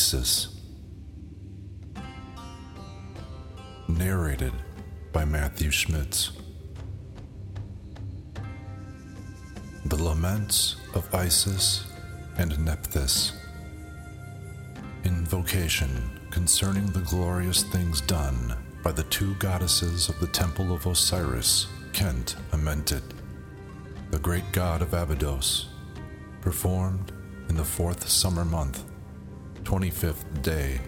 Isis. Narrated by Matthew Schmitz. The Laments of Isis and Nephthys. Invocation concerning the glorious things done by the two goddesses of the Temple of Osiris, Kent Amentet, the great god of Abydos, performed in the fourth summer month, 25th day.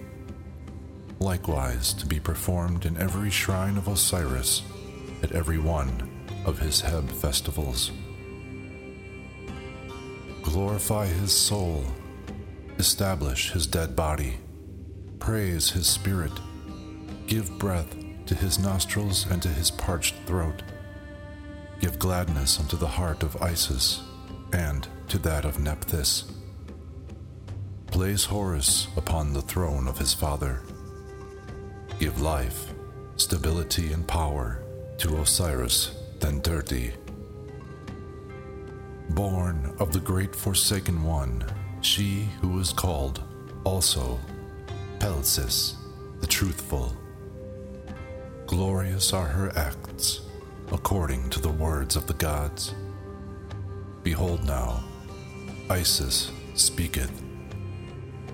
Likewise, to be performed in every shrine of Osiris at every one of his Heb festivals. Glorify his soul, establish his dead body, praise his spirit, give breath to his nostrils and to his parched throat. Give gladness unto the heart of Isis and to that of Nephthys Place Horus upon the throne of his father. Give life, stability, and power to Osiris Thenterti. Born of the great Forsaken One, she who is called also Pelsis, the Truthful. Glorious are her acts, according to the words of the gods. Behold now, Isis speaketh.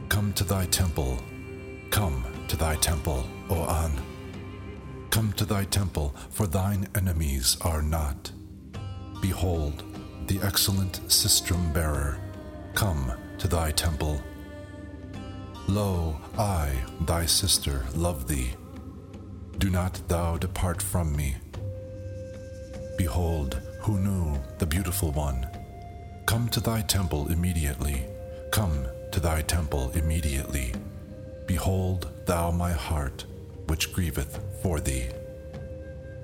Come to thy temple, come to thy temple, O An. Come to thy temple, for thine enemies are not. Behold, the excellent sistrum bearer, come to thy temple. Lo, I, thy sister, love thee. Do not thou depart from me. Behold, Hunu, the beautiful one, come to thy temple immediately. Come to thy temple immediately. Behold, thou my heart, which grieveth for thee.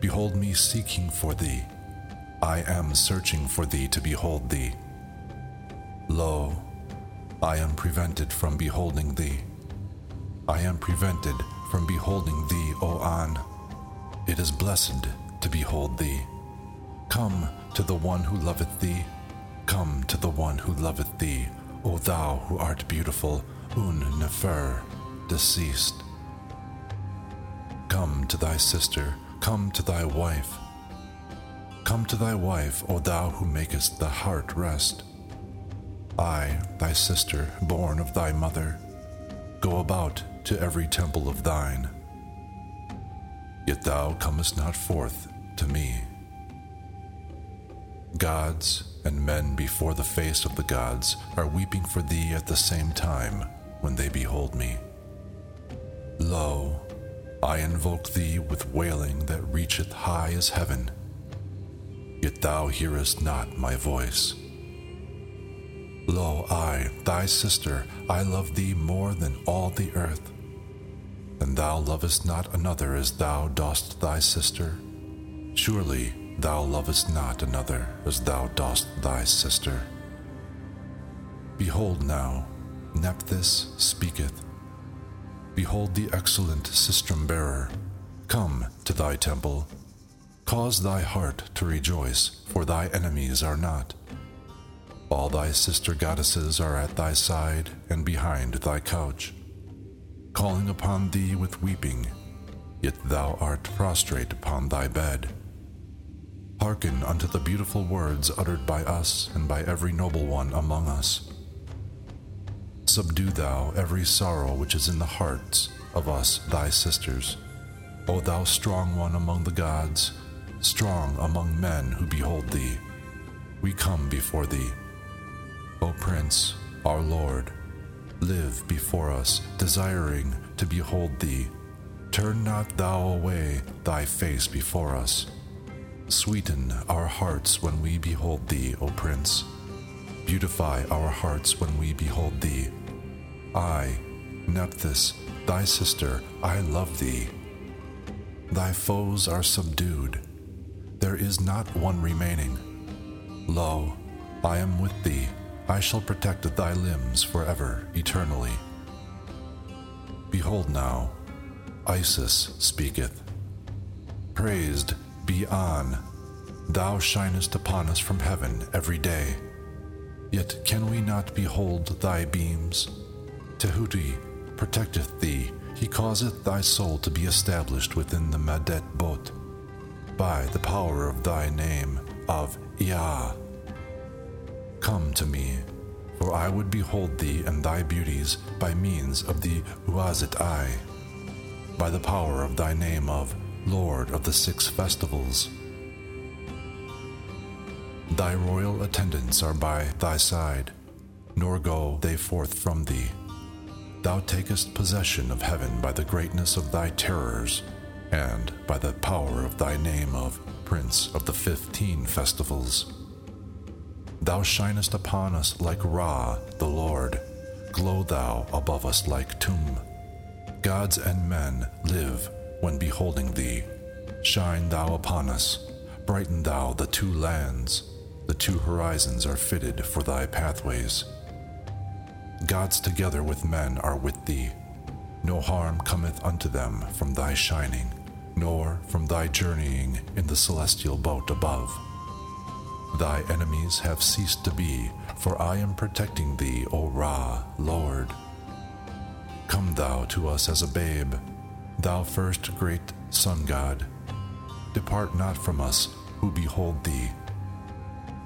Behold me seeking for thee. I am searching for thee to behold thee. Lo, I am prevented from beholding thee. I am prevented from beholding thee, O An. It is blessed to behold thee. Come to the one who loveth thee. Come to the one who loveth thee, O thou who art beautiful, Un Nefer, deceased. Come to thy sister, come to thy wife. Come to thy wife, O thou who makest the heart rest. I, thy sister, born of thy mother, go about to every temple of thine. Yet thou comest not forth to me. Gods and men before the face of the gods are weeping for thee at the same time when they behold me. Lo, I invoke thee with wailing that reacheth high as heaven, yet thou hearest not my voice. Lo, I, thy sister, I love thee more than all the earth, and thou lovest not another as thou dost thy sister. Surely Thou lovest not another as thou dost thy sister. Behold now, Nephthys speaketh. Behold the excellent sistrum bearer. Come to thy temple. Cause thy heart to rejoice, for thy enemies are not. All thy sister goddesses are at thy side and behind thy couch, calling upon thee with weeping yet thou art prostrate upon thy bed. Hearken unto the beautiful words uttered by us and by every noble one among us. Subdue thou every sorrow which is in the hearts of us, thy sisters. O thou strong one among the gods, strong among men who behold thee, we come before thee. O Prince, our Lord, live before us, desiring to behold thee. Turn not thou away thy face before us. Sweeten our hearts when we behold thee, O Prince. Beautify our hearts when we behold thee. I, Nephthys, thy sister, I love thee. Thy foes are subdued. There is not one remaining. Lo, I am with thee. I shall protect thy limbs forever, eternally. Behold now, Isis speaketh. Praised be On, thou shinest upon us from heaven every day. Yet can we not behold thy beams? Tehuti protecteth thee, he causeth thy soul to be established within the Madet boat, by the power of thy name of Yah. Come to me, for I would behold thee and thy beauties by means of the Uazit Eye, by the power of thy name of Lord of the Six Festivals. Thy royal attendants are by thy side, nor go they forth from thee. Thou takest possession of heaven by the greatness of thy terrors, and by the power of thy name of Prince of the Fifteen Festivals. Thou shinest upon us like Ra, the Lord. Glow thou above us like Tum. Gods and men live when beholding thee. Shine thou upon us, brighten thou the two lands, the two horizons are fitted for thy pathways. Gods together with men are with thee. No harm cometh unto them from thy shining, nor from thy journeying in the celestial boat above. Thy enemies have ceased to be, for I am protecting thee, O Ra, Lord. Come thou to us as a babe, Thou first great sun god, depart not from us who behold thee.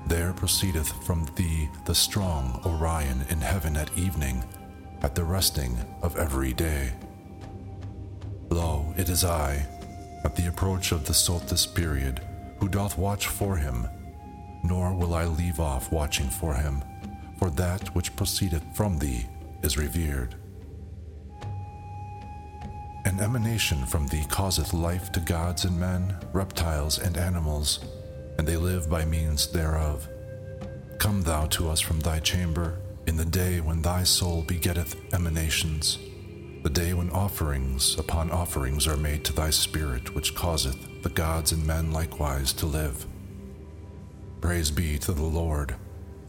There proceedeth from thee the strong Orion in heaven at evening, at the resting of every day. Lo, it is I, at the approach of the Sothis period, who doth watch for him, nor will I leave off watching for him, for that which proceedeth from thee is revered. An emanation from thee causeth life to gods and men, reptiles and animals, and they live by means thereof. Come thou to us from thy chamber in the day when thy soul begetteth emanations, the day when offerings upon offerings are made to thy spirit, which causeth the gods and men likewise to live. Praise be to the Lord,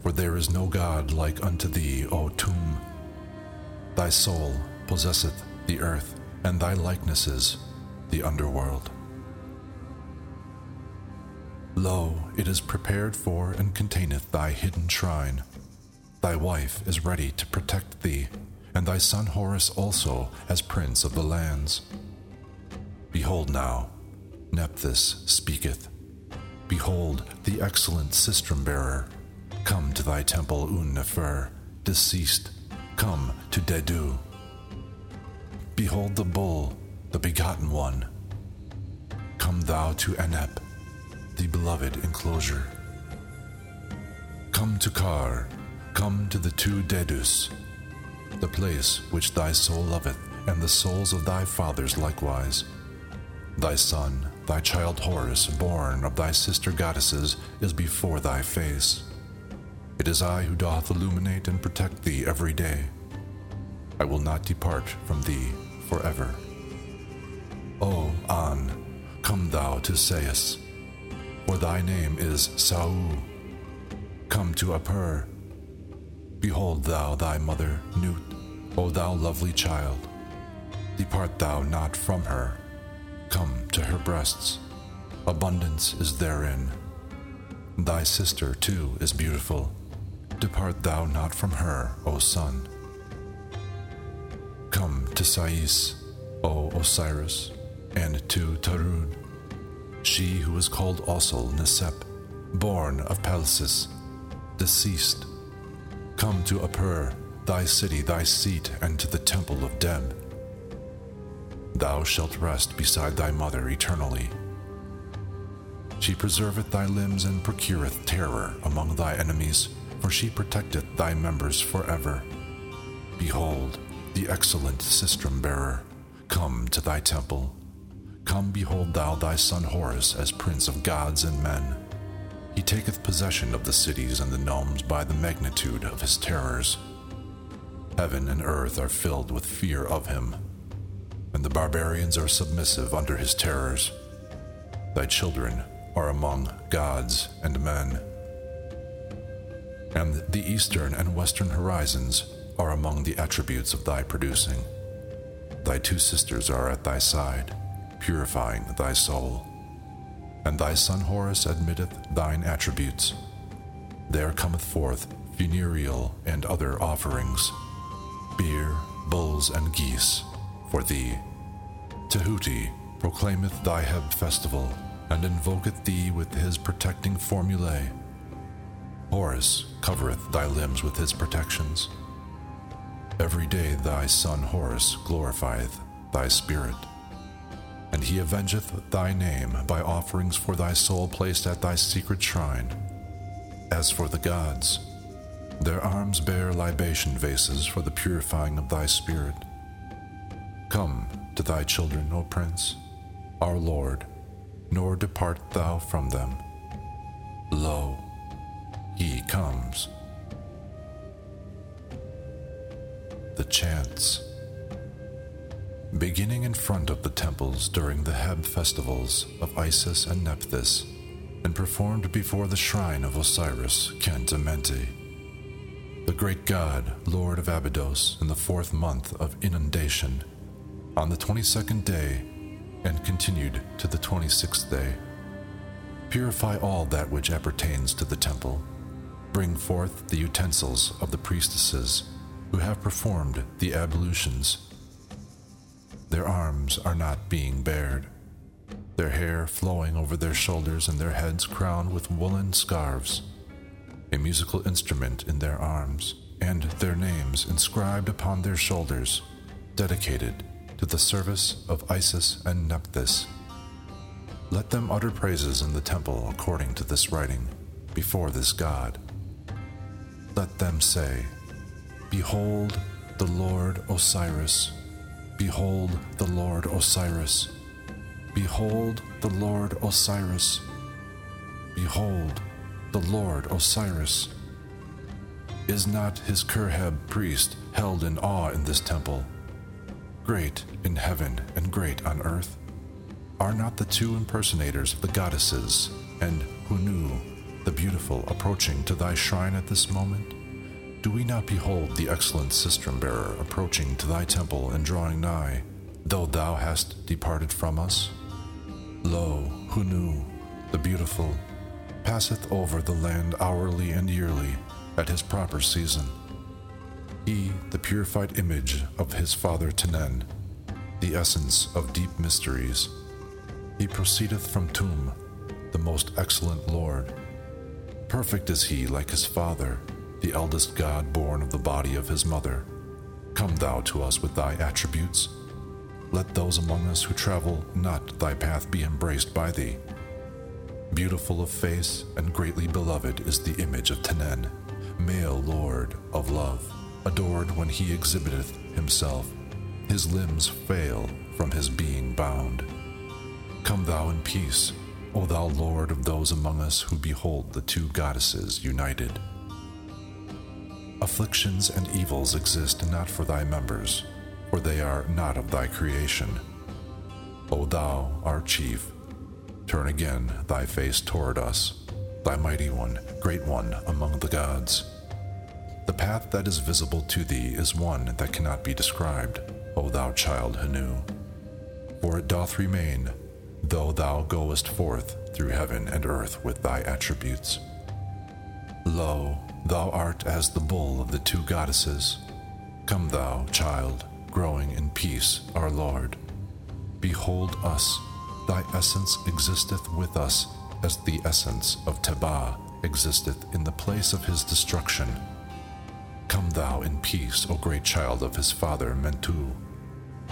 for there is no God like unto thee, O Tum. Thy soul possesseth the earth and thy likenesses, the underworld. Lo, it is prepared for and containeth thy hidden shrine. Thy wife is ready to protect thee, and thy son Horus also as prince of the lands. Behold now, Nephthys speaketh. Behold the excellent sistrum bearer. Come to thy temple, Un Nefer, deceased. Come to Dedu. Behold the bull, the begotten one. Come thou to Anep, the beloved enclosure. Come to Kar, come to the two Dedus, the place which thy soul loveth, and the souls of thy fathers likewise. Thy son, thy child Horus, born of thy sister goddesses, is before thy face. It is I who doth illuminate and protect thee every day. I will not depart from thee forever. O An, come thou to Sais, for thy name is Sau. Come to Apur. Behold thou thy mother, Nut, O thou lovely child. Depart thou not from her. Come to her breasts. Abundance is therein. Thy sister too is beautiful. Depart thou not from her, O son. Come to Sais, O Osiris. and to Tarud, she who is called also Nesep, born of Pelsis, deceased. Come to Apur, thy city, thy seat, and to the temple of Deb. Thou shalt rest beside thy mother eternally. She preserveth thy limbs and procureth terror among thy enemies, for she protecteth thy members forever. Behold, the excellent sistrum bearer, come to thy temple. Come, behold thou thy son Horus as prince of gods and men. He taketh possession of the cities and the nomes by the magnitude of his terrors. Heaven and earth are filled with fear of him, and the barbarians are submissive under his terrors. Thy children are among gods and men. And the eastern and western horizons are among the attributes of thy producing. Thy two sisters are at thy side, purifying thy soul. And thy son Horus admitteth thine attributes. There cometh forth funereal and other offerings, beer, bulls, and geese, for thee. Tahuti proclaimeth thy Heb festival, and invoketh thee with his protecting formulae. Horus covereth thy limbs with his protections. Every day thy son Horus glorifieth thy spirit. And he avengeth thy name by offerings for thy soul placed at thy secret shrine. As for the gods, their arms bear libation vases for the purifying of thy spirit. Come to thy children, O Prince, our Lord, nor depart thou from them. Lo, he comes. The chants. Beginning in front of the temples during the Heb festivals of Isis and Nephthys, and performed before the shrine of Osiris, Khent Amenti, the great god, Lord of Abydos, in the fourth month of inundation, on the 22nd day, and continued to the 26th day. Purify all that which appertains to the temple. Bring forth the utensils of the priestesses who have performed the ablutions. Their arms are not being bared, their hair flowing over their shoulders and their heads crowned with woolen scarves, a musical instrument in their arms, and their names inscribed upon their shoulders, dedicated to the service of Isis and Nephthys. Let them utter praises in the temple according to this writing, before this God. Let them say, Behold the Lord Osiris. Behold the Lord Osiris. Behold the Lord Osiris. Behold the Lord Osiris. Is not his Kerheb priest held in awe in this temple? Great in heaven and great on earth? Are not the two impersonators of the goddesses and Hunu, the beautiful, approaching to thy shrine at this moment? Do we not behold the excellent sistrum bearer approaching to thy temple and drawing nigh, though thou hast departed from us? Lo, Hunu, the beautiful, passeth over the land hourly and yearly at his proper season. He, the purified image of his father Tenen, the essence of deep mysteries, he proceedeth from Tum, the most excellent Lord. Perfect is he like his father the eldest God born of the body of his mother. Come thou to us with thy attributes. Let those among us who travel not thy path be embraced by thee. Beautiful of face and greatly beloved is the image of Tenen, male lord of love, adored when he exhibiteth himself. His limbs fail from his being bound. Come thou in peace, O thou Lord of those among us who behold the two goddesses united. Afflictions and evils exist not for thy members, for they are not of thy creation. O thou, our chief, turn again thy face toward us, thy mighty one, great one among the gods. The path that is visible to thee is one that cannot be described, O thou child Hanu. For it doth remain, though thou goest forth through heaven and earth with thy attributes. Lo, Thou art as the bull of the two goddesses. Come, thou, child, growing in peace, our Lord. Behold us, thy essence existeth with us, as the essence of Tebah existeth in the place of his destruction. Come thou in peace, O great child of his father Mentu.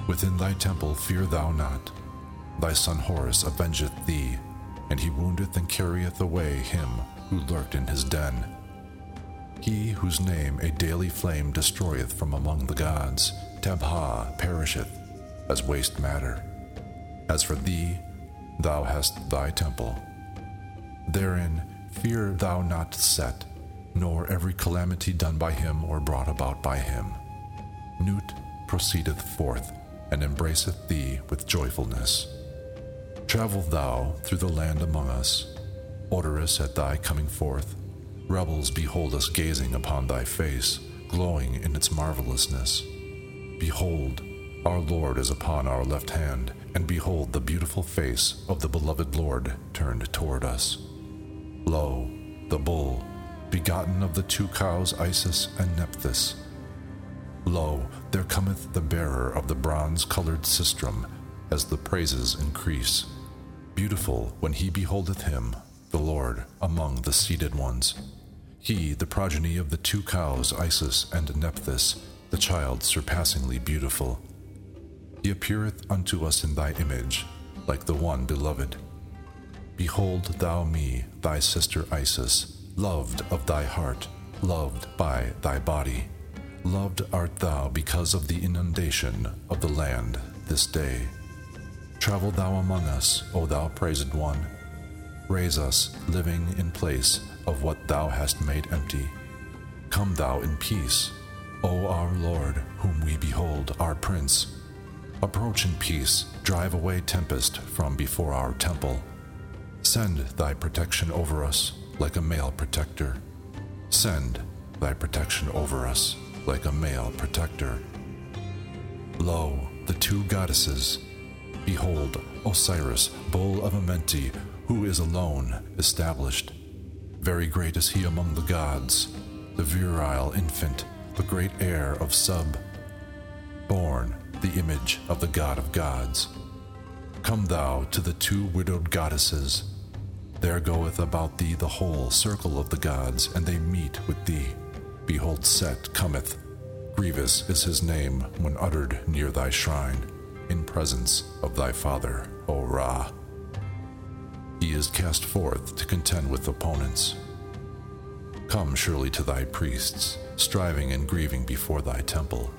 Within thy temple fear thou not. Thy son Horus avengeth thee, and he woundeth and carrieth away him who lurked in his den. He whose name a daily flame destroyeth from among the gods, Tebha, perisheth as waste matter. As for thee, thou hast thy temple. Therein fear thou not Set, nor every calamity done by him or brought about by him. Nut proceedeth forth, and embraceth thee with joyfulness. Travel thou through the land among us, odorous at thy coming forth. Rebels behold us gazing upon thy face, glowing in its marvelousness. Behold, our Lord is upon our left hand, and behold the beautiful face of the beloved Lord turned toward us. Lo, the bull, begotten of the two cows Isis and Nephthys. Lo, there cometh the bearer of the bronze colored sistrum, as the praises increase. Beautiful when he beholdeth him, the Lord, among the seated ones. He, the progeny of the two cows Isis and Nephthys, the child surpassingly beautiful. He appeareth unto us in thy image, like the one beloved. Behold thou me, thy sister Isis, loved of thy heart, loved by thy body. Loved art thou because of the inundation of the land this day. Travel thou among us, O thou praised one. Raise us, living in place of what thou hast made empty. Come thou in peace, O our Lord, whom we behold, our Prince. Approach in peace, drive away tempest from before our temple. Send thy protection over us like a male protector. Send thy protection over us like a male protector. Lo, the two goddesses. Behold, Osiris, bull of Amenti, who is alone established. Very great is he among the gods, the virile infant, the great heir of Seb, born the image of the God of gods. Come thou to the two widowed goddesses. There goeth about thee the whole circle of the gods, and they meet with thee. Behold, Set cometh. Grievous is his name when uttered near thy shrine, in presence of thy father, O Ra. He is cast forth to contend with opponents. Come surely to thy priests, striving and grieving before thy temple.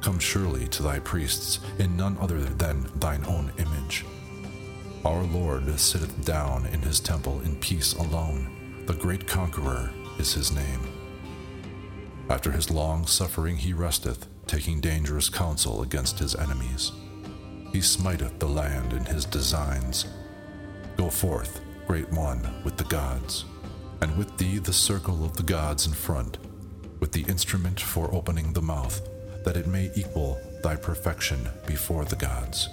Come surely to thy priests in none other than thine own image. Our Lord sitteth down in his temple in peace alone. The great conqueror is his name. After his long suffering he resteth, taking dangerous counsel against his enemies. He smiteth the land in his designs. Go forth, great one, with the gods, and with thee the circle of the gods in front, with the instrument for opening the mouth, that it may equal thy perfection before the gods.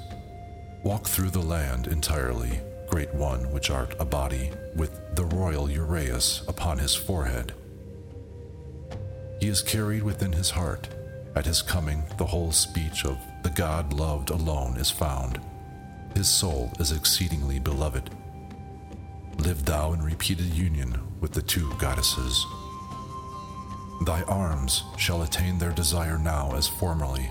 Walk through the land entirely, great one which art a body, with the royal Uraeus upon his forehead. He is carried within his heart. At his coming, the whole speech of the God loved alone is found. His soul is exceedingly beloved. Live thou in repeated union with the two goddesses. Thy arms shall attain their desire now as formerly.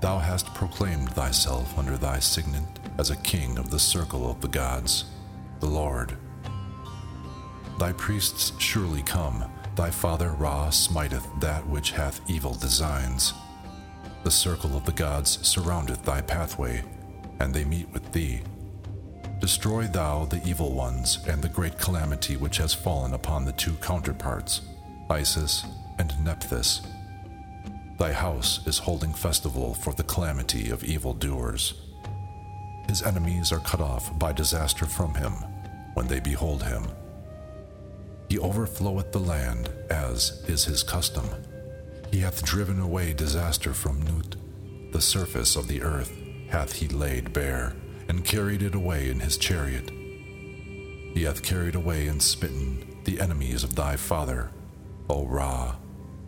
Thou hast proclaimed thyself under thy signet as a king of the circle of the gods, the Lord. Thy priests surely come, thy father Ra smiteth that which hath evil designs. The circle of the gods surroundeth thy pathway, and they meet with thee. Destroy thou the evil ones and the great calamity which has fallen upon the two counterparts, Isis and Nephthys. Thy house is holding festival for the calamity of evildoers. His enemies are cut off by disaster from him when they behold him. He overfloweth the land, as is his custom. He hath driven away disaster from Nut. The surface of the earth hath he laid bare, and carried it away in his chariot. He hath carried away and smitten the enemies of thy father, O Ra,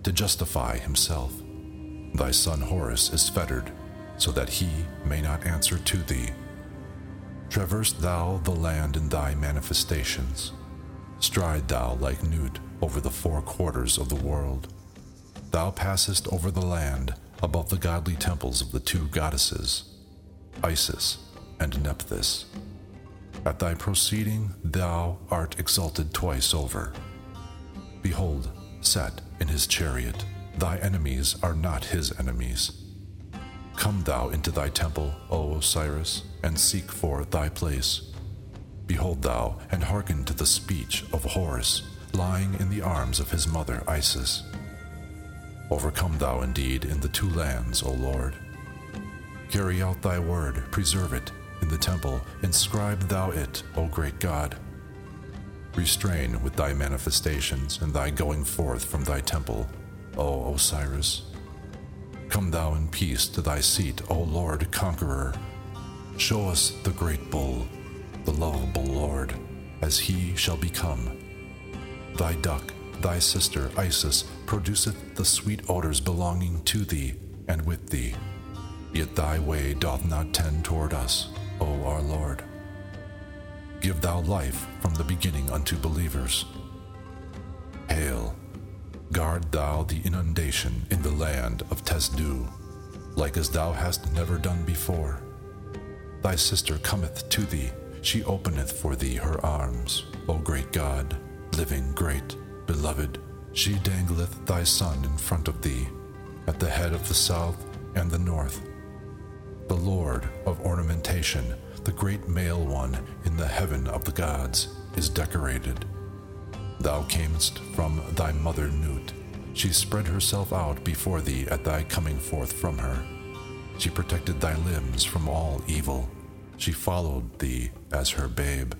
to justify himself. Thy son Horus is fettered, so that he may not answer to thee Traverse thou the land in thy manifestations. Stride thou like Nut over the four quarters of the world. Thou passest over the land above the godly temples of the two goddesses, Isis and Nephthys. At thy proceeding thou art exalted twice over. Behold, Set in his chariot, thy enemies are not his enemies. Come thou into thy temple, O Osiris, and seek for thy place. Behold thou, and hearken to the speech of Horus, lying in the arms of his mother Isis. Overcome thou indeed in the two lands, O Lord. Carry out thy word, preserve it in the temple, inscribe thou it, O great God. Restrain with thy manifestations and thy going forth from thy temple, O Osiris. Come thou in peace to thy seat, O Lord Conqueror. Show us the great bull, the lovable Lord, as he shall become. Thy duck, thy sister Isis, produceth the sweet odors belonging to thee and with thee. Yet thy way doth not tend toward us, O our Lord. Give thou life from the beginning unto believers. Hail, guard thou the inundation in the land of Tesdu, like as thou hast never done before. Thy sister cometh to thee, she openeth for thee her arms, O great God, living great, beloved. She dangleth thy son in front of thee, at the head of the south and the north. The Lord of ornamentation, the great male one in the heaven of the gods, is decorated. Thou camest from thy mother Nut. She spread herself out before thee at thy coming forth from her. She protected thy limbs from all evil. She followed thee as her babe.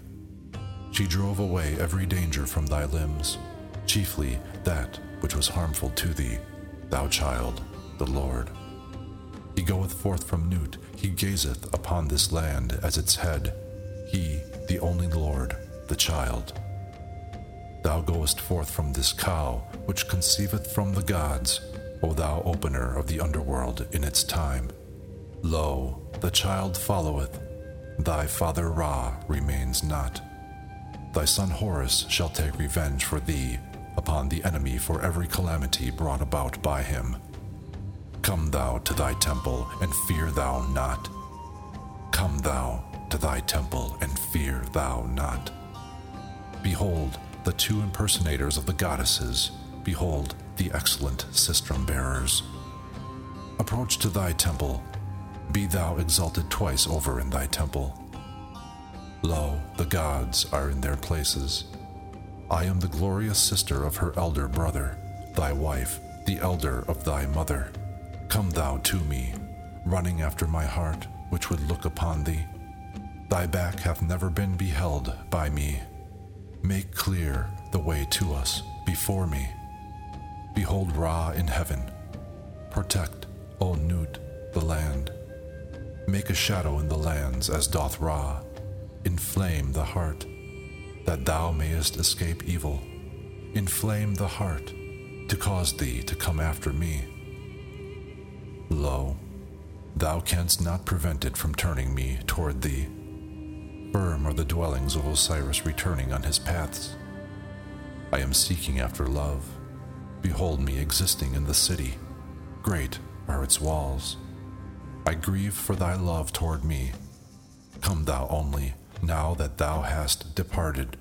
She drove away every danger from thy limbs, chiefly that which was harmful to thee, thou child, the Lord. He goeth forth from Nut, he gazeth upon this land as its head, he, the only Lord, the child. Thou goest forth from this cow, which conceiveth from the gods, O thou opener of the underworld in its time. Lo, the child followeth, thy father Ra remains not. Thy son Horus shall take revenge for thee upon the enemy for every calamity brought about by him. Come thou to thy temple, and fear thou not. Come thou to thy temple, and fear thou not. Behold, the two impersonators of the goddesses, behold, the excellent sistrum bearers. Approach to thy temple, be thou exalted twice over in thy temple. Lo, the gods are in their places. I am the glorious sister of her elder brother, thy wife, the elder of thy mother. Come thou to me, running after my heart, which would look upon thee. Thy back hath never been beheld by me. Make clear the way to us before me. Behold Ra in heaven. Protect, O Nut, the land. Make a shadow in the lands as doth Ra. Inflame the heart, that thou mayest escape evil. Inflame the heart, to cause thee to come after me. Lo, thou canst not prevent it from turning me toward thee. Firm are the dwellings of Osiris returning on his paths. I am seeking after love. Behold me existing in the city. Great are its walls. I grieve for thy love toward me. Come thou only, now that thou hast departed.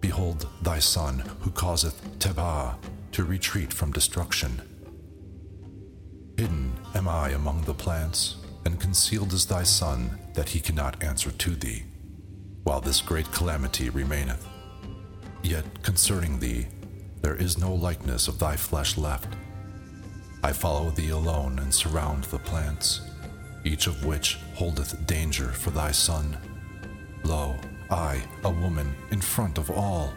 Behold thy son, who causeth Tebah to retreat from destruction. Am I among the plants, and concealed is thy son, that he cannot answer to thee, while this great calamity remaineth. Yet concerning thee, there is no likeness of thy flesh left. I follow thee alone and surround the plants, each of which holdeth danger for thy son. Lo, I, a woman, in front of all.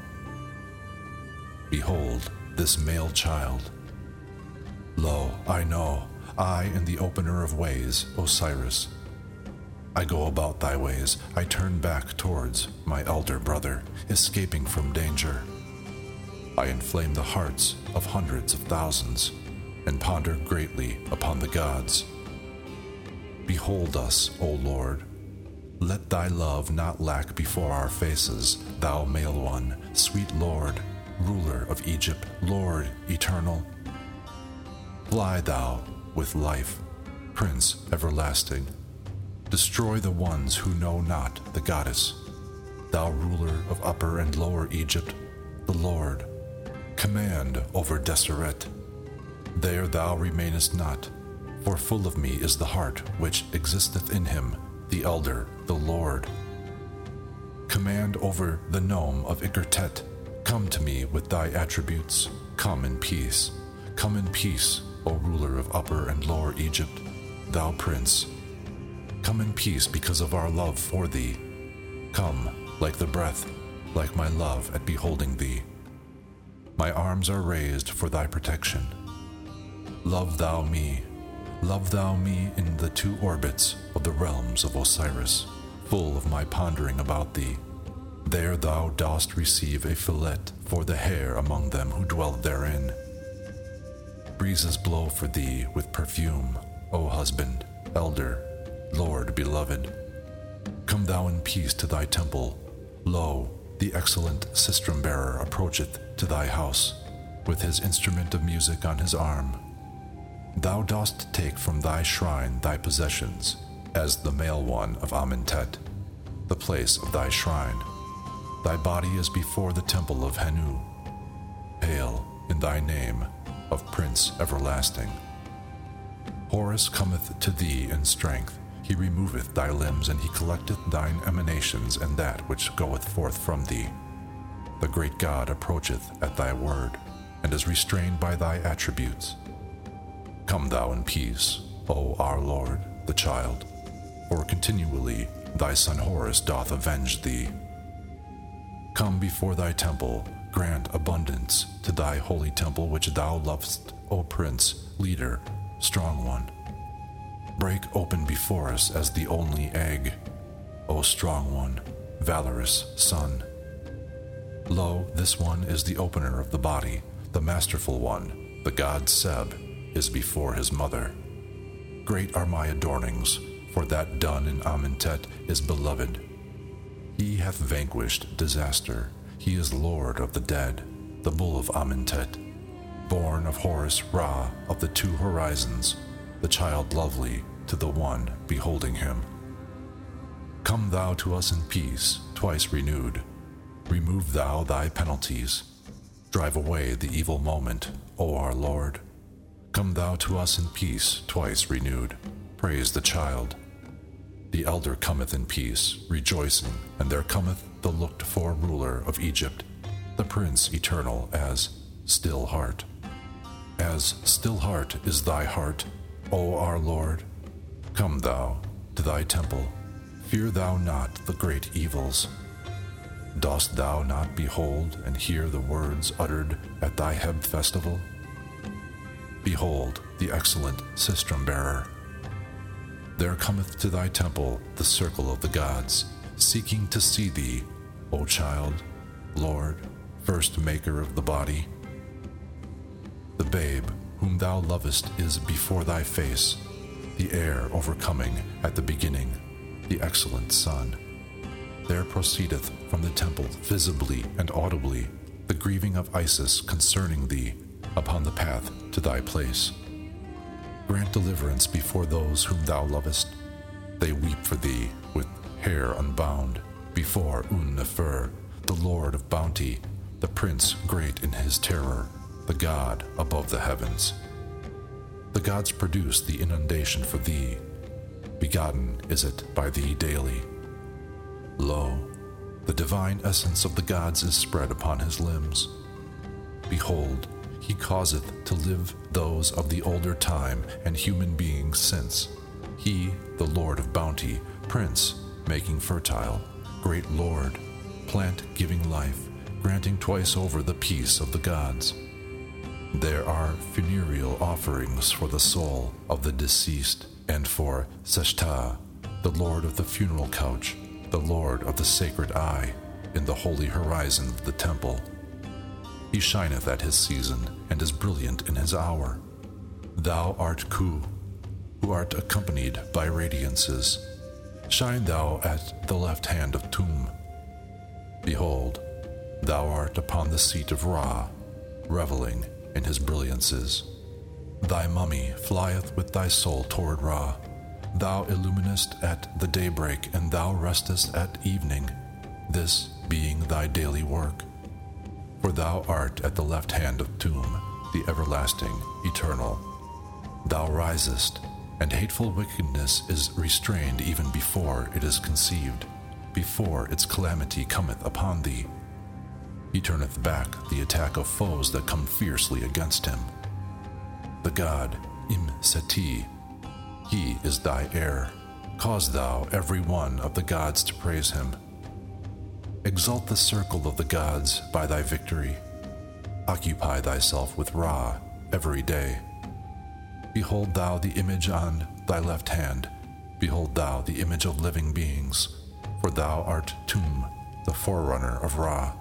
Behold, this male child. Lo, I know, I am the opener of ways, Osiris. I go about thy ways, I turn back towards my elder brother, escaping from danger. I inflame the hearts of hundreds of thousands, and ponder greatly upon the gods. Behold us, O Lord. Let thy love not lack before our faces, thou male one, sweet Lord, ruler of Egypt, Lord eternal. Fly thou with life, Prince everlasting. Destroy the ones who know not the goddess, thou ruler of upper and lower Egypt, the Lord. Command over Deseret. There thou remainest not, for full of me is the heart which existeth in him the elder, the Lord. Command over the nome of Ikertet. Come to me with thy attributes. Come in peace. Come in peace, O ruler of Upper and Lower Egypt, thou prince. Come in peace because of our love for thee. Come, like the breath, like my love at beholding thee. My arms are raised for thy protection. Love thou me, Love thou me in the two orbits of the realms of Osiris, full of my pondering about thee. There thou dost receive a fillet for the hair among them who dwell therein. Breezes blow for thee with perfume, O husband, elder, Lord beloved. Come thou in peace to thy temple. Lo, the excellent sistrum bearer approacheth to thy house, with his instrument of music on his arm Thou dost take from thy shrine thy possessions, as the male one of Amentet, the place of thy shrine. Thy body is before the temple of Henu. Hail in thy name of Prince Everlasting. Horus cometh to thee in strength. He removeth thy limbs, and he collecteth thine emanations and that which goeth forth from thee. The great God approacheth at thy word, and is restrained by thy attributes. Come thou in peace, O our Lord, the child, for continually thy son Horus doth avenge thee. Come before thy temple, grant abundance to thy holy temple which thou lovest, O Prince, leader, strong one. Break open before us as the only egg, O strong one, valorous son. Lo, this one is the opener of the body, the masterful one, the god Seb is before his mother. Great are my adornings, for that done in Amentet is beloved. He hath vanquished disaster. He is Lord of the dead, the bull of Amentet, born of Horus Ra of the two horizons, the child lovely to the one beholding him. Come thou to us in peace, twice renewed. Remove thou thy penalties. Drive away the evil moment, O our Lord. Come thou to us in peace, twice renewed. Praise the child. The elder cometh in peace, rejoicing, and there cometh the looked for ruler of Egypt, the prince eternal as still heart. As still heart is thy heart, O our Lord. Come thou to thy temple, fear thou not the great evils. Dost thou not behold and hear the words uttered at thy Heb festival? Behold, the excellent sistrum bearer. There cometh to thy temple the circle of the gods, seeking to see thee, O child, Lord, first maker of the body. The babe, whom thou lovest, is before thy face, the heir overcoming at the beginning, the excellent Son. There proceedeth from the temple visibly and audibly the grieving of Isis concerning thee upon the path to thy place. Grant deliverance before those whom thou lovest. They weep for thee with hair unbound before Un Nefer, the Lord of bounty, the Prince great in his terror, the God above the heavens. The gods produce the inundation for thee. Begotten is it by thee daily. Lo, the divine essence of the gods is spread upon his limbs. Behold, he causeth to live those of the older time and human beings since. He, the Lord of bounty, Prince, making fertile, great Lord, plant giving life, granting twice over the peace of the gods. There are funereal offerings for the soul of the deceased, and for Seshta, the Lord of the funeral couch, the Lord of the sacred eye, in the holy horizon of the temple. He shineth at his season, and is brilliant in his hour. Thou art Ku, who art accompanied by radiances. Shine thou at the left hand of Tum. Behold, thou art upon the seat of Ra, reveling in his brilliances. Thy mummy flieth with thy soul toward Ra. Thou illuminest at the daybreak, and thou restest at evening, this being thy daily work. For thou art at the left hand of Tum, the everlasting, eternal. Thou risest, and hateful wickedness is restrained even before it is conceived, before its calamity cometh upon thee. He turneth back the attack of foes that come fiercely against him. The God, Im Seti, he is thy heir. Cause thou every one of the gods to praise him. Exalt the circle of the gods by thy victory. Occupy thyself with Ra every day. Behold thou the image on thy left hand. Behold thou the image of living beings, for thou art Tum, the forerunner of Ra.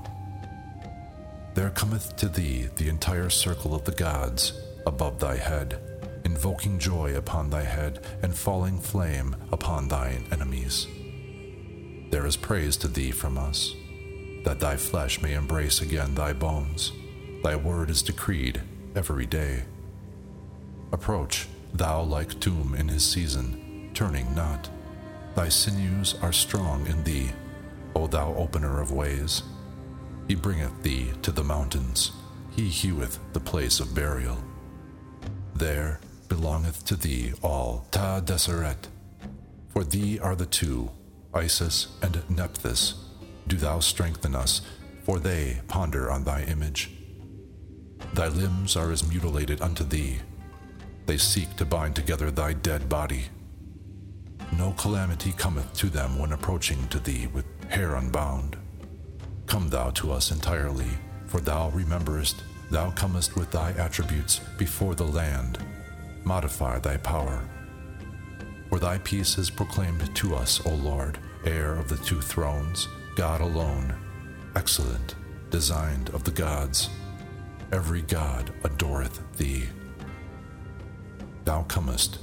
There cometh to thee the entire circle of the gods above thy head, invoking joy upon thy head and falling flame upon thine enemies. There is praise to thee from us, that thy flesh may embrace again thy bones. Thy word is decreed every day. Approach, thou like tomb in his season, turning not. Thy sinews are strong in thee, O thou opener of ways. He bringeth thee to the mountains, he heweth the place of burial. There belongeth to thee all Ta Deseret. For thee are the two, Isis and Nephthys. Do thou strengthen us, for they ponder on thy image. Thy limbs are as mutilated unto thee, they seek to bind together thy dead body. No calamity cometh to them when approaching to thee with hair unbound. Come thou to us entirely, for thou rememberest, thou comest with thy attributes before the land. Modify thy power. For thy peace is proclaimed to us, O Lord, heir of the two thrones, God alone, excellent, designed of the gods. Every god adoreth thee. Thou comest.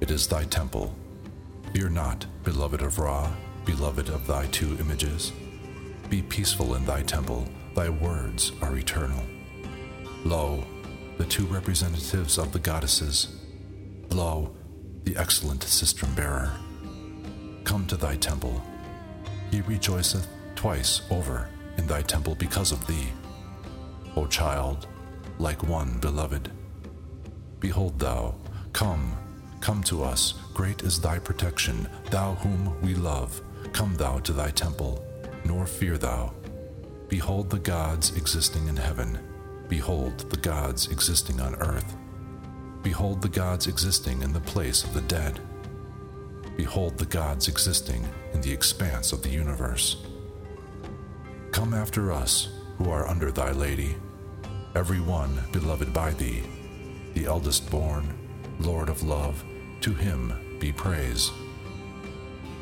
It is thy temple. Fear not, beloved of Ra, beloved of thy two images. Be peaceful in thy temple, thy words are eternal. Lo, the two representatives of the goddesses. Lo, the excellent sistrum bearer. Come to thy temple. He rejoiceth twice over in thy temple because of thee. O child, like one beloved. Behold thou, come, come to us, great is thy protection, thou whom we love. Come thou to thy temple, nor fear thou. Behold the gods existing in heaven, behold the gods existing on earth. Behold the gods existing in the place of the dead. Behold the gods existing in the expanse of the universe. Come after us, who are under thy lady, every one beloved by thee the eldest born, Lord of love, to him be praise.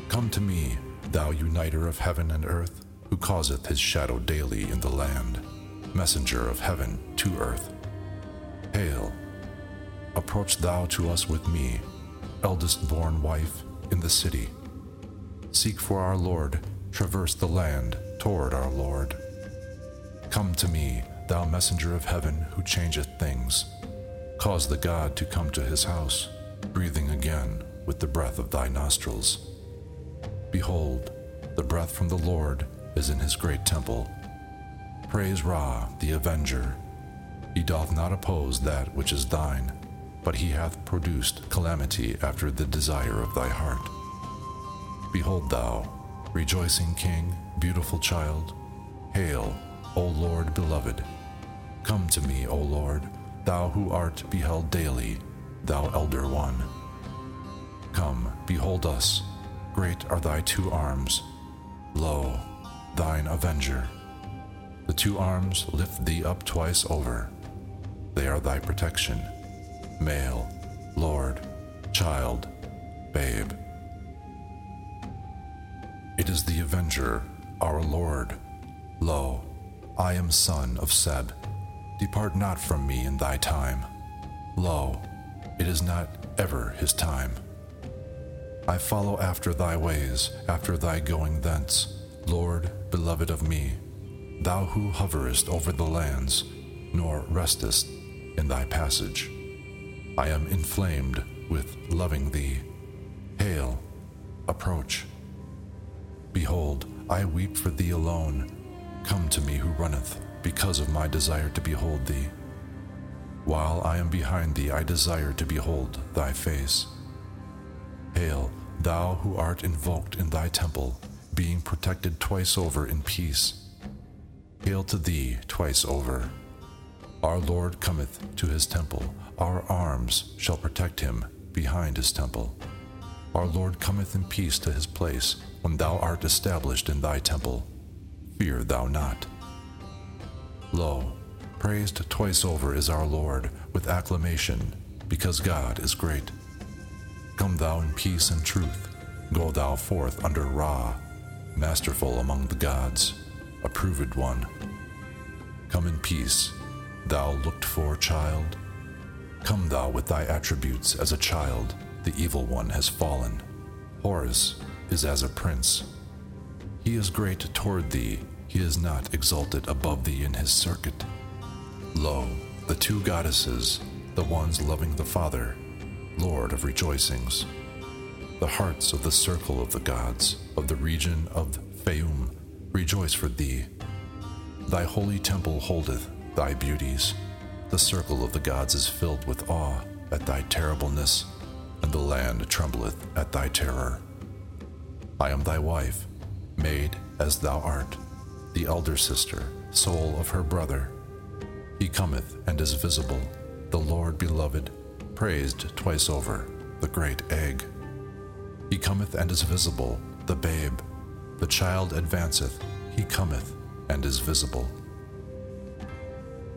Come to me, thou uniter of heaven and earth, who causeth his shadow daily in the land, messenger of heaven to earth. Hail! Approach thou to us with me, eldest born wife in the city. Seek for our Lord, traverse the land toward our Lord. Come to me, thou messenger of heaven who changeth things Cause the God to come to his house, breathing again with the breath of thy nostrils. Behold, the breath from the Lord is in his great temple. Praise Ra, the Avenger. He doth not oppose that which is thine, but he hath produced calamity after the desire of thy heart. Behold thou, rejoicing King, beautiful child. Hail, O Lord beloved. Come to me, O Lord thou who art beheld daily, thou elder one. Come, behold us, great are thy two arms. Lo, thine avenger. The two arms lift thee up twice over. They are thy protection, male, Lord, child, babe. It is the avenger, our Lord. Lo, I am son of Seb. Depart not from me in thy time. Lo, it is not ever his time. I follow after thy ways, after thy going thence, Lord, beloved of me, thou who hoverest over the lands, nor restest in thy passage. I am inflamed with loving thee. Hail, approach. Behold, I weep for thee alone. Come to me who runneth, because of my desire to behold thee. While I am behind thee, I desire to behold thy face. Hail, thou who art invoked in thy temple, being protected twice over in peace. Hail to thee twice over. Our Lord cometh to his temple, our arms shall protect him behind his temple. Our Lord cometh in peace to his place when thou art established in thy temple. Fear thou not. Lo, praised twice over is our Lord with acclamation, because God is great. Come thou in peace and truth, go thou forth under Ra, masterful among the gods, approved one. Come in peace, thou looked for child. Come thou with thy attributes as a child, the evil one has fallen. Horus is as a prince. He is great toward thee, he is not exalted above thee in his circuit. Lo, the two goddesses, the ones loving the Father, Lord of rejoicings, the hearts of the circle of the gods, of the region of Phaum, rejoice for thee. Thy holy temple holdeth thy beauties. The circle of the gods is filled with awe at thy terribleness, and the land trembleth at thy terror. I am thy wife, made as thou art, the elder sister, soul of her brother. He cometh and is visible, the Lord beloved, praised twice over, the great egg. He cometh and is visible, the babe. The child advanceth, he cometh and is visible.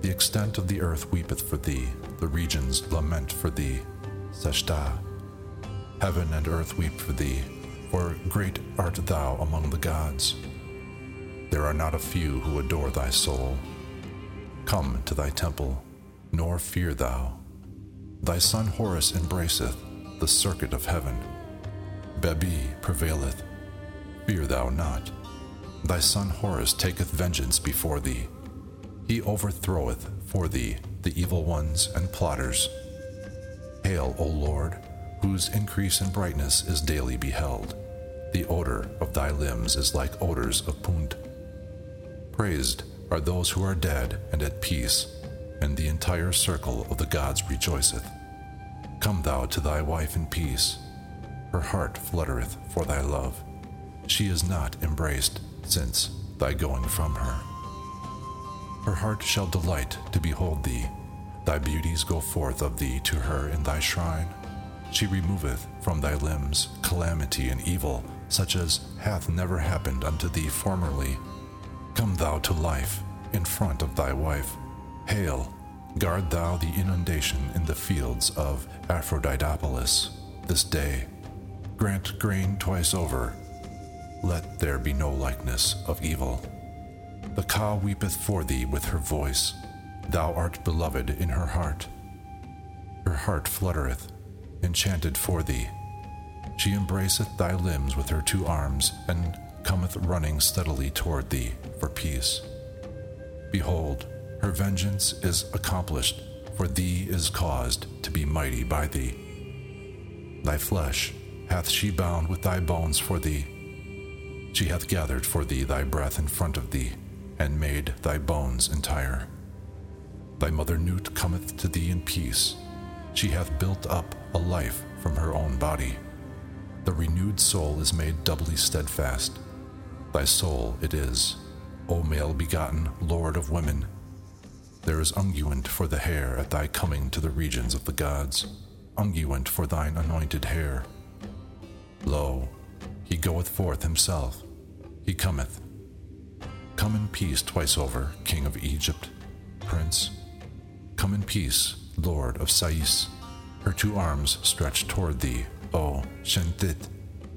The extent of the earth weepeth for thee, the regions lament for thee. Seshta. Heaven and earth weep for thee, for great art thou among the gods. There are not a few who adore thy soul. Come to thy temple, nor fear thou. Thy son Horus embraceth the circuit of heaven. Bebi prevaileth. Fear thou not. Thy son Horus taketh vengeance before thee. He overthroweth for thee the evil ones and plotters. Hail, O Lord, whose increase in brightness is daily beheld. The odor of thy limbs is like odors of Punt. Praised are those who are dead and at peace, and the entire circle of the gods rejoiceth. Come thou to thy wife in peace. Her heart fluttereth for thy love. She is not embraced since thy going from her. Her heart shall delight to behold thee. Thy beauties go forth of thee to her in thy shrine. She removeth from thy limbs calamity and evil, such as hath never happened unto thee formerly. Come thou to life in front of thy wife. Hail, guard thou the inundation in the fields of Aphroditopolis this day. Grant grain twice over. Let there be no likeness of evil. The cow weepeth for thee with her voice. Thou art beloved in her heart. Her heart fluttereth, enchanted for thee. She embraceth thy limbs with her two arms, and cometh running steadily toward thee for peace. Behold, her vengeance is accomplished, for thee is caused to be mighty by thee. Thy flesh hath she bound with thy bones for thee. She hath gathered for thee thy breath in front of thee, and made thy bones entire. Thy mother Nut cometh to thee in peace. She hath built up a life from her own body. The renewed soul is made doubly steadfast. Thy soul it is, O male begotten Lord of women. There is unguent for the hair at thy coming to the regions of the gods, unguent for thine anointed hair. Lo, he goeth forth himself, he cometh, Come in peace twice over, King of Egypt, Prince. Come in peace, Lord of Sais. Her two arms stretch toward thee, O Shentit,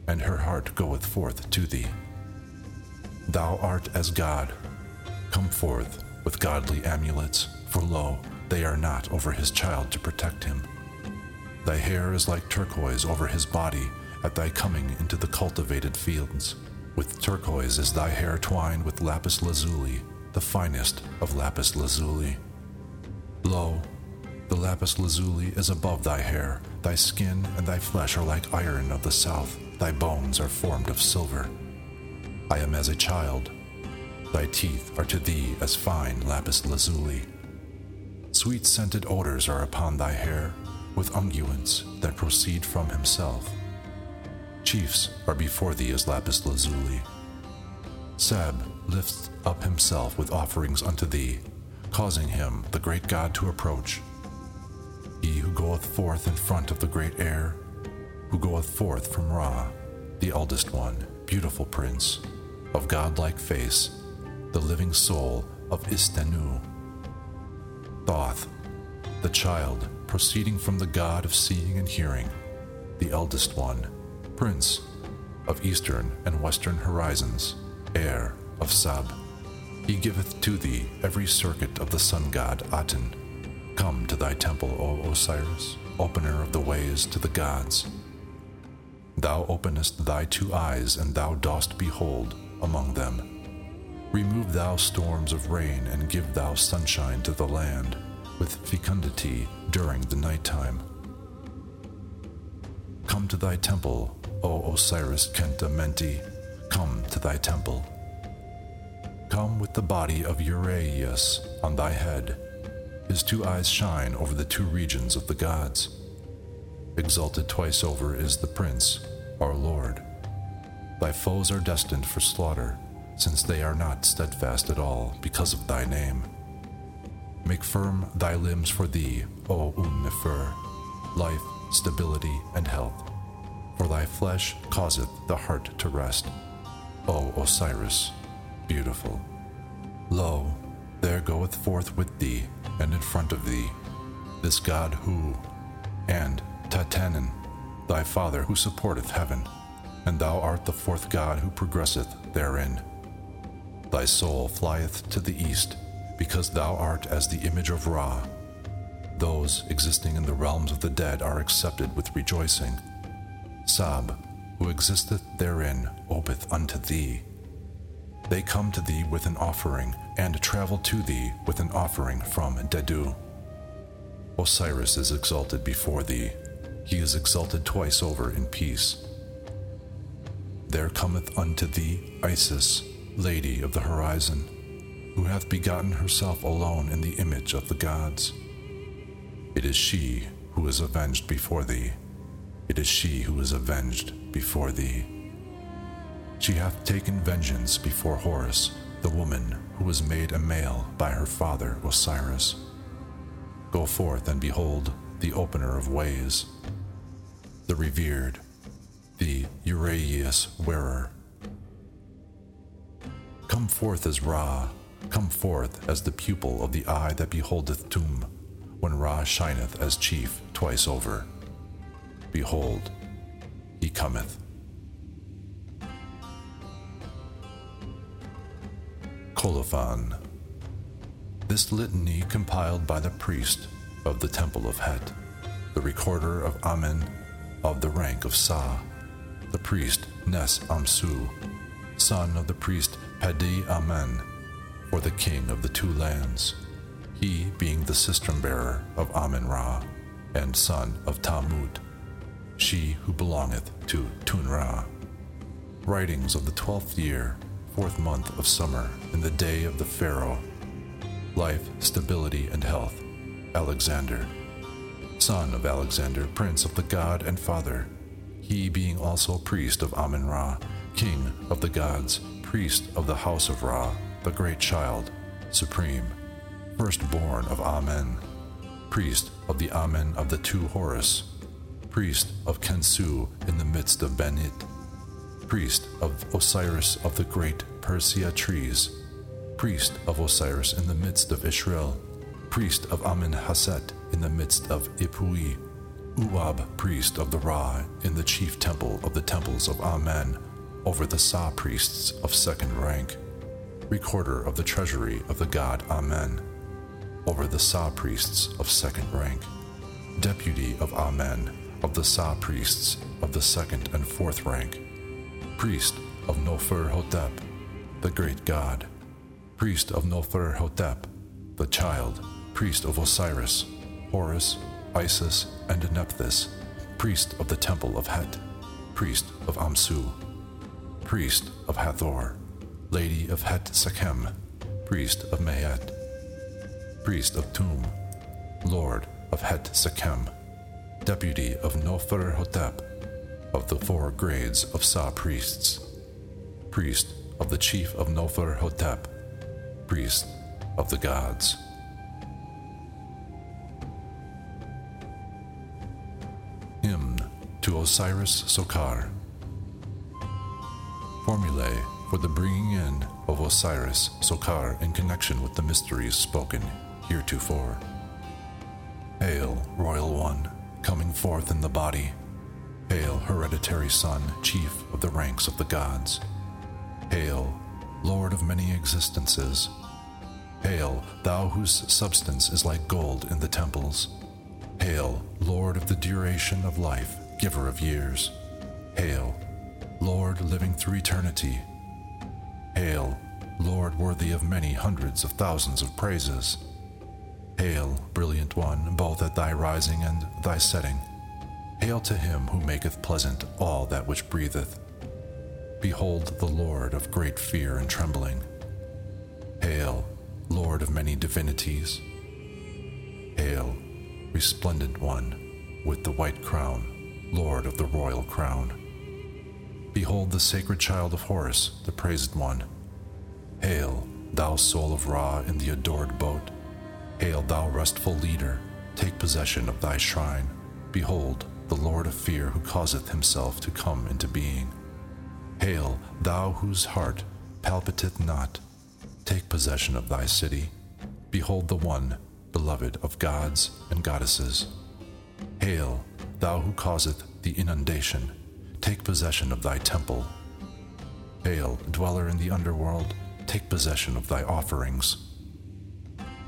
and her heart goeth forth to thee. Thou art as God. Come forth with godly amulets, for lo, they are not over his child to protect him. Thy hair is like turquoise over his body, at thy coming into the cultivated fields. With turquoise is thy hair twined with lapis lazuli, the finest of lapis lazuli. Lo, the lapis lazuli is above thy hair, thy skin and thy flesh are like iron of the south, thy bones are formed of silver. I am as a child, thy teeth are to thee as fine lapis lazuli. Sweet scented odors are upon thy hair, with unguents that proceed from himself. Chiefs are before thee as lapis lazuli. Seb lifts up himself with offerings unto thee, causing him, the great God, to approach. He who goeth forth in front of the great air, who goeth forth from Ra, the eldest one, beautiful prince, of godlike face, the living soul of Istenu. Thoth, the child, proceeding from the God of seeing and hearing, the eldest one, prince of eastern and western horizons, heir of Seb. He giveth to thee every circuit of the sun god Aten. Come to thy temple, O Osiris, opener of the ways to the gods. Thou openest thy two eyes, and thou dost behold among them. Remove thou storms of rain, and give thou sunshine to the land, with fecundity during the night time. Come to thy temple, O Osiris Khenta Menti, come to thy temple. Come with the body of Uraeus on thy head. His two eyes shine over the two regions of the gods. Exalted twice over is the Prince, our Lord. Thy foes are destined for slaughter, since they are not steadfast at all because of thy name. Make firm thy limbs for thee, O Um Nefer, life, stability, and health. For thy flesh causeth the heart to rest, O Osiris, beautiful. Lo, there goeth forth with thee, and in front of thee, this God who, and Tatanen, thy father who supporteth heaven, and thou art the fourth God who progresseth therein. Thy soul flieth to the east, because thou art as the image of Ra. Those existing in the realms of the dead are accepted with rejoicing. Seb, who existeth therein, opeth unto thee. They come to thee with an offering, and travel to thee with an offering from Dedu. Osiris is exalted before thee. He is exalted twice over in peace. There cometh unto thee Isis, Lady of the horizon, who hath begotten herself alone in the image of the gods. It is she who is avenged before thee. It is she who is avenged before thee. She hath taken vengeance before Horus, the woman who was made a male by her father Osiris. Go forth and behold the opener of ways, the revered, the Uraeus wearer. Come forth as Ra, come forth as the pupil of the eye that beholdeth Tum, when Ra shineth as chief twice over. Behold, he cometh. Colophon. This litany compiled by the priest of the Temple of Het, the recorder of Amen of the rank of Sa, the priest Nes Amsu, son of the priest Padi Amen, for the king of the two lands, he being the sistrum bearer of Amen Ra, and son of Tamut, she who belongeth to Tunra. Writings of the twelfth year, fourth month of summer, in the day of the Pharaoh. Life, stability, and health. Alexander. Son of Alexander, prince of the god and father. He being also priest of Amen Ra, king of the gods, priest of the house of Ra, the great child, supreme, firstborn of Amen, priest of the Amen of the two Horus, priest of Kensu in the midst of Benit, priest of Osiris of the great persea trees, priest of Osiris in the midst of Israel, priest of Amen Haset in the midst of Ipui, Uab, priest of the Ra in the chief temple of the temples of Amen, over the Sa priests of second rank, recorder of the treasury of the god Amen, over the Sa priests of second rank, deputy of Amen, of the Sa priests of the second and fourth rank, priest of Nofer Hotep, the great god, priest of Nofer Hotep, the child, priest of Osiris, Horus, Isis, and Nephthys, priest of the temple of Het, priest of Amsu, priest of Hathor, lady of Het Sekhem, priest of Mayet, priest of Tum, lord of Het Sekhem, deputy of Nofer Hotep, of the four grades of Sa priests, priest of the chief of Nofer Hotep, priest of the gods. Hymn to Osiris Sokar. Formulae for the bringing in of Osiris Sokar in connection with the mysteries spoken heretofore. Hail, Royal One, coming forth in the body. Hail, hereditary son, chief of the ranks of the gods. Hail, Lord of many existences. Hail, thou whose substance is like gold in the temples. Hail, Lord of the duration of life, giver of years. Hail, Lord living through eternity. Hail, Lord worthy of many hundreds of thousands of praises. Hail, brilliant one, both at thy rising and thy setting. Hail to him who maketh pleasant all that which breatheth. Behold the Lord of great fear and trembling. Hail, Lord of many divinities. Hail, resplendent one, with the white crown, Lord of the royal crown. Behold the sacred child of Horus, the praised one. Hail, thou soul of Ra in the adored boat. Hail, thou restful leader, take possession of thy shrine. Behold, the Lord of fear who causeth himself to come into being. Hail, thou whose heart palpiteth not, take possession of thy city. Behold the one, beloved of gods and goddesses. Hail, thou who causeth the inundation, take possession of thy temple. Hail, dweller in the underworld, take possession of thy offerings.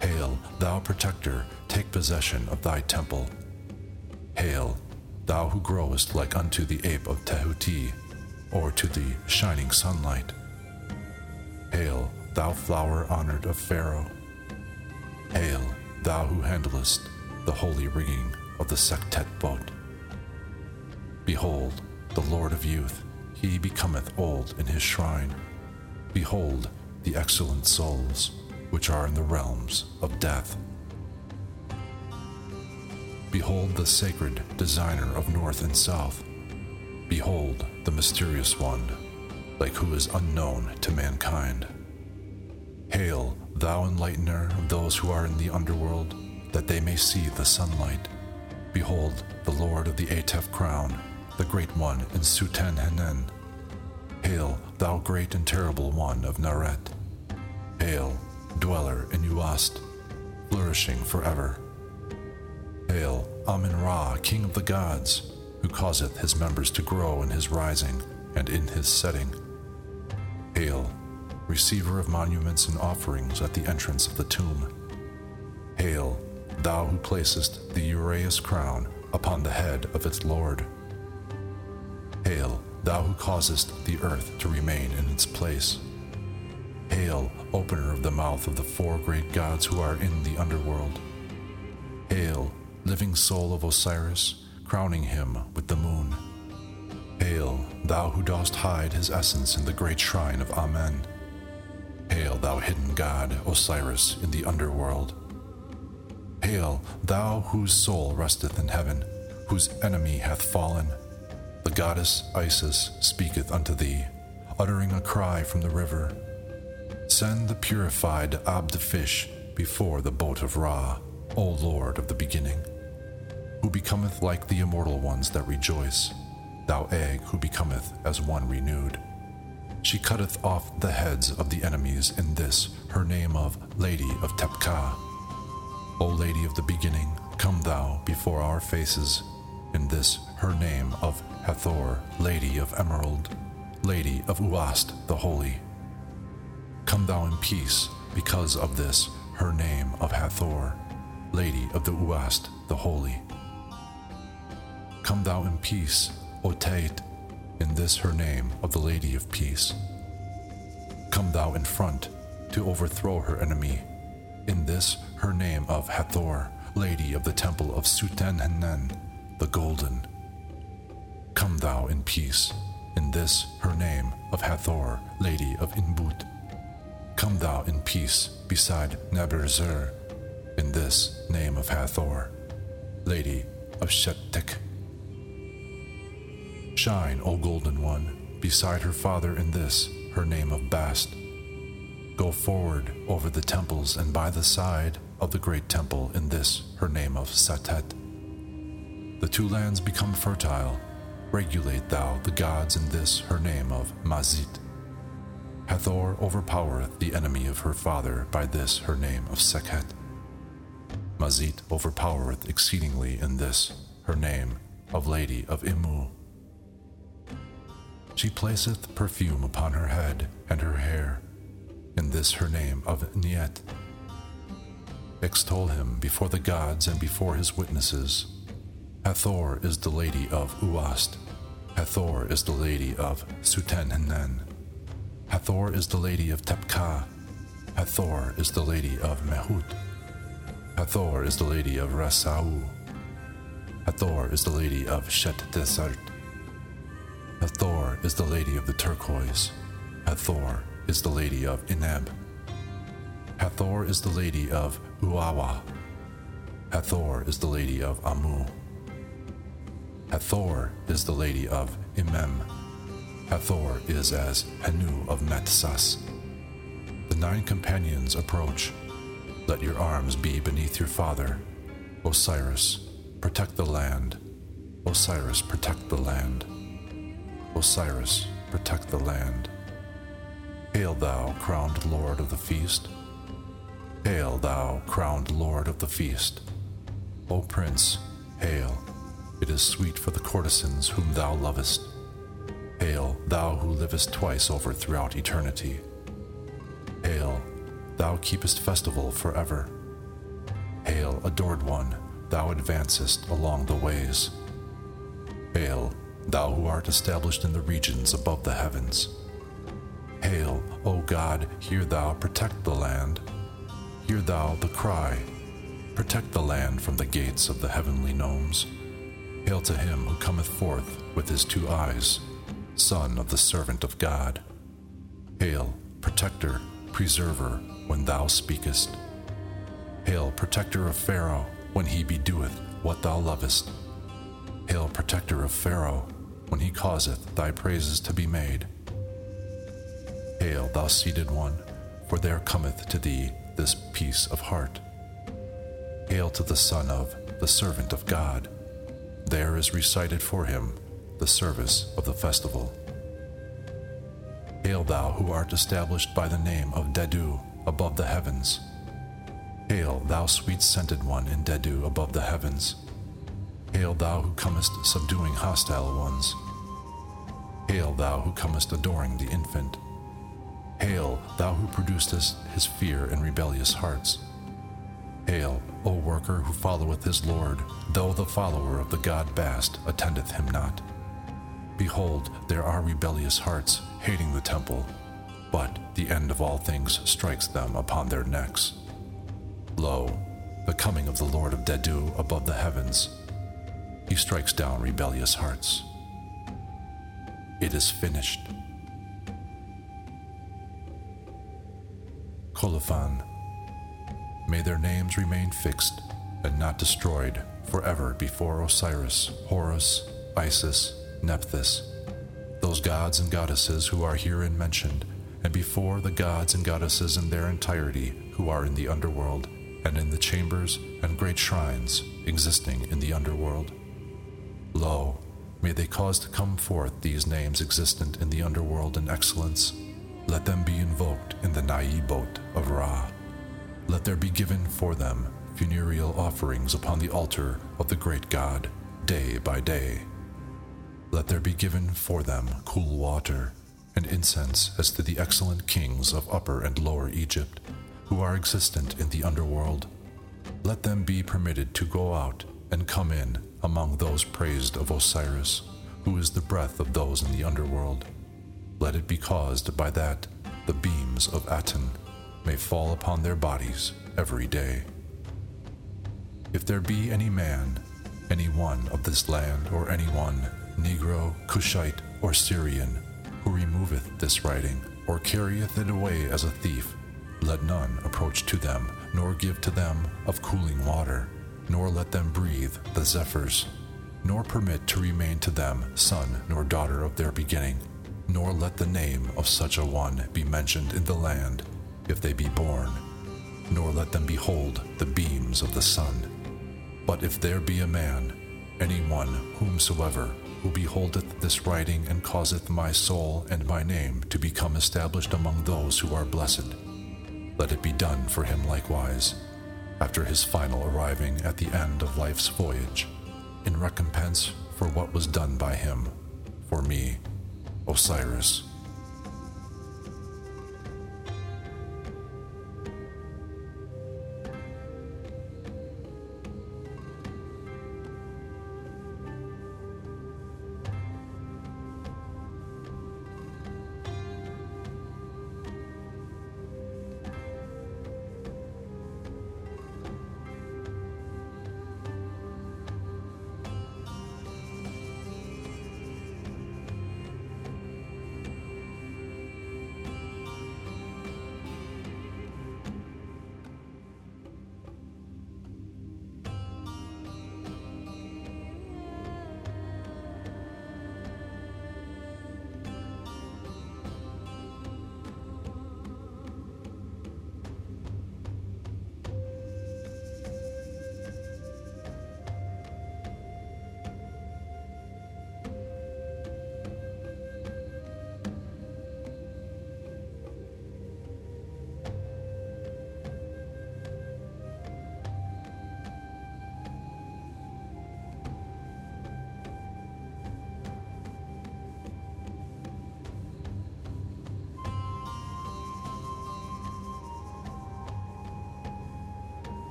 Hail, thou protector, take possession of thy temple. Hail, thou who growest like unto the ape of Tehuti, or to the shining sunlight. Hail, thou flower honored of Pharaoh. Hail, thou who handlest the holy rigging of the Sektet boat. Behold, the Lord of youth, he becometh old in his shrine. Behold, the excellent souls, which are in the realms of death. Behold the sacred designer of north and south. Behold the mysterious one, like who is unknown to mankind. Hail, thou enlightener of those who are in the underworld, that they may see the sunlight. Behold the Lord of the Atef crown, the great one in Suten Henen. Hail, thou great and terrible one of Naret. Hail, dweller in Uast, flourishing forever. Hail, Amen Ra, king of the gods, who causeth his members to grow in his rising and in his setting. Hail, receiver of monuments and offerings at the entrance of the tomb. Hail, thou who placest the Uraeus crown upon the head of its lord. Hail, thou who causest the earth to remain in its place. Hail, opener of the mouth of the four great gods who are in the underworld. Hail, living soul of Osiris, crowning him with the moon. Hail, thou who dost hide his essence in the great shrine of Amen. Hail, thou hidden god, Osiris, in the underworld. Hail, thou whose soul resteth in heaven, whose enemy hath fallen. The goddess Isis speaketh unto thee, uttering a cry from the river. Send the purified Abd fish before the boat of Ra, O Lord of the beginning, who becometh like the immortal ones that rejoice, thou egg who becometh as one renewed. She cutteth off the heads of the enemies in this, her name of Lady of Tepka. O Lady of the beginning, come thou before our faces, in this, her name of Hathor, Lady of Emerald, Lady of Uast the Holy. Come thou in peace, because of this, her name of Hathor, Lady of the Uast the Holy. Come thou in peace, O Tait, in this her name of the Lady of Peace. Come thou in front to overthrow her enemy, in this her name of Hathor, Lady of the Temple of Suten-Henen, the Golden. Come thou in peace, in this her name of Hathor, Lady of Inbut. Come thou in peace beside Naberzer, in this name of Hathor, Lady of Shettek. Shine, O Golden One, beside her father in this, her name of Bast. Go forward over the temples and by the side of the great temple in this, her name of Satet. The two lands become fertile. Regulate thou the gods in this, her name of Mazit. Hathor overpowereth the enemy of her father by this, her name of Sekhet. Mazit overpowereth exceedingly in this, her name of Lady of Imu. She placeth perfume upon her head and her hair, in this her name of Niet. Extol him before the gods and before his witnesses. Hathor is the lady of Uast. Hathor is the lady of Suten-Henen. Hathor is the lady of Tepka. Hathor is the lady of Mehut. Hathor is the lady of Rasau. Hathor is the lady of Shet Desert. Hathor is the lady of the turquoise. Hathor is the lady of Ineb. Hathor is the lady of Uawa. Hathor is the lady of Amu. Hathor is the lady of Imem. Hathor is as Henu of Metsas. The nine companions approach. Let your arms be beneath your father. Osiris, protect the land. Osiris, protect the land. Osiris, protect the land. Hail, thou crowned lord of the feast. Hail, thou crowned lord of the feast. O prince, hail. It is sweet for the courtesans whom thou lovest. Hail, thou who livest twice over throughout eternity. Hail, thou keepest festival forever. Hail, adored one, thou advancest along the ways. Hail, thou who art established in the regions above the heavens. Hail, O God, hear thou, protect the land. Hear thou the cry, protect the land from the gates of the heavenly gnomes. Hail to him who cometh forth with his two eyes, son of the servant of God. Hail, protector, preserver, when thou speakest. Hail, protector of Pharaoh, when he bedoeth what thou lovest. Hail, protector of Pharaoh, when he causeth thy praises to be made. Hail, thou seated one, for there cometh to thee this peace of heart. Hail to the Son of the servant of God. There is recited for him the service of the festival. Hail, thou who art established by the name of Dedu above the heavens. Hail, thou sweet scented one in Dedu above the heavens. Hail, thou who comest subduing hostile ones. Hail, thou who comest adoring the infant. Hail, thou who producest his fear in rebellious hearts. Hail, O worker who followeth his Lord, though the follower of the god Bast attendeth him not. Behold, there are rebellious hearts hating the temple, but the end of all things strikes them upon their necks. Lo, the coming of the Lord of Dedu above the heavens. He strikes down rebellious hearts. It is finished. Colophon. May their names remain fixed and not destroyed forever before Osiris, Horus, Isis, Nephthys, those gods and goddesses who are herein mentioned, and before the gods and goddesses in their entirety who are in the underworld and in the chambers and great shrines existing in the underworld. Lo, may they cause to come forth these names existent in the underworld in excellence. Let them be invoked in the Naibot of Ra. Let there be given for them funereal offerings upon the altar of the great God, day by day. Let there be given for them cool water and incense as to the excellent kings of Upper and Lower Egypt, who are existent in the underworld. Let them be permitted to go out and come in among those praised of Osiris, who is the breath of those in the underworld. Let it be caused by that the beams of Aten may fall upon their bodies every day. If there be any man, any one of this land, or any one, Negro, Cushite, or Syrian, who removeth this writing, or carrieth it away as a thief, let none approach to them, nor give to them of cooling water, nor let them breathe the zephyrs, nor permit to remain to them son nor daughter of their beginning, nor let the name of such a one be mentioned in the land, if they be born, nor let them behold the beams of the sun. But if there be a man, any one whomsoever, who beholdeth this writing and causeth my soul and my name to become established among those who are blessed, let it be done for him likewise, after his final arriving at the end of life's voyage, in recompense for what was done by him, for me, Osiris.